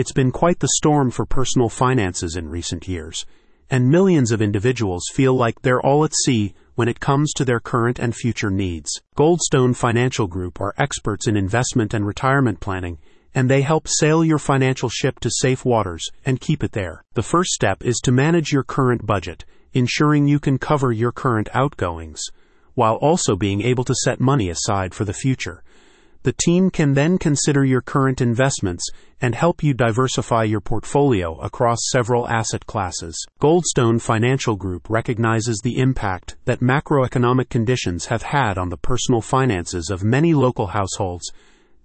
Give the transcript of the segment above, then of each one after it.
It's been quite the storm for personal finances in recent years, and millions of individuals feel like they're all at sea when it comes to their current and future needs. Goldstone Financial Group are experts in investment and retirement planning, and they help sail your financial ship to safe waters and keep it there. The first step is to manage your current budget, ensuring you can cover your current outgoings, while also being able to set money aside for the future. The team can then consider your current investments and help you diversify your portfolio across several asset classes. Goldstone Financial Group recognizes the impact that macroeconomic conditions have had on the personal finances of many local households.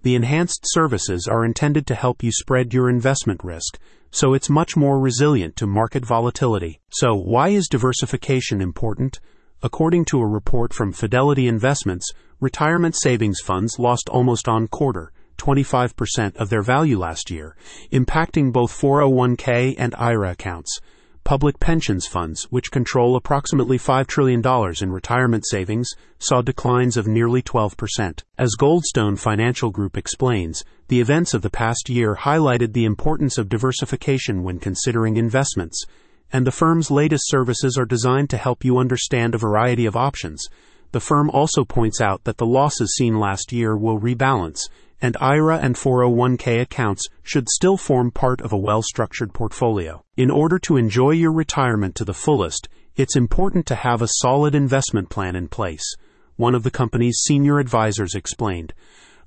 The enhanced services are intended to help you spread your investment risk, so it's much more resilient to market volatility. So, why is diversification important? According to a report from Fidelity Investments, retirement savings funds lost almost on quarter 25% of their value last year, impacting both 401k and IRA accounts. Public pensions funds, which control approximately $5 trillion in retirement savings, saw declines of nearly 12%. As Goldstone Financial Group explains, the events of the past year highlighted the importance of diversification when considering investments, and the firm's latest services are designed to help you understand a variety of options. The firm also points out that the losses seen last year will rebalance, and IRA and 401k accounts should still form part of a well structured portfolio. In order to enjoy your retirement to the fullest, it's important to have a solid investment plan in place, one of the company's senior advisors explained.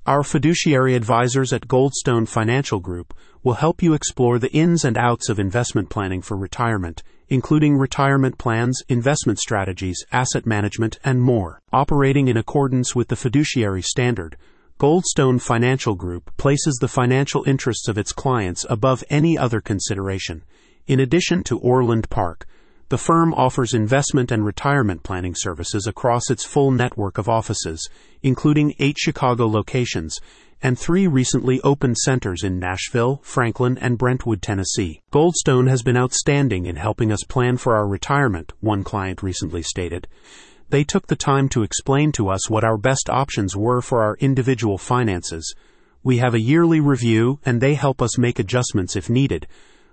Our fiduciary advisors at Goldstone Financial Group will help you explore the ins and outs of investment planning for retirement, including retirement plans, investment strategies, asset management, and more. Operating in accordance with the fiduciary standard, Goldstone Financial Group places the financial interests of its clients above any other consideration. In addition to Orland Park, the firm offers investment and retirement planning services across its full network of offices, including eight Chicago locations and three recently opened centers in Nashville, Franklin, and Brentwood, Tennessee. Goldstone has been outstanding in helping us plan for our retirement, one client recently stated. They took the time to explain to us what our best options were for our individual finances. We have a yearly review, and they help us make adjustments if needed.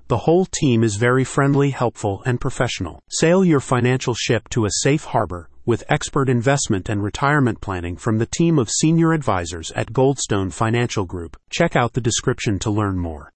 The whole team is very friendly, helpful, and professional. Sail your financial ship to a safe harbor with expert investment and retirement planning from the team of senior advisors at Goldstone Financial Group. Check out the description to learn more.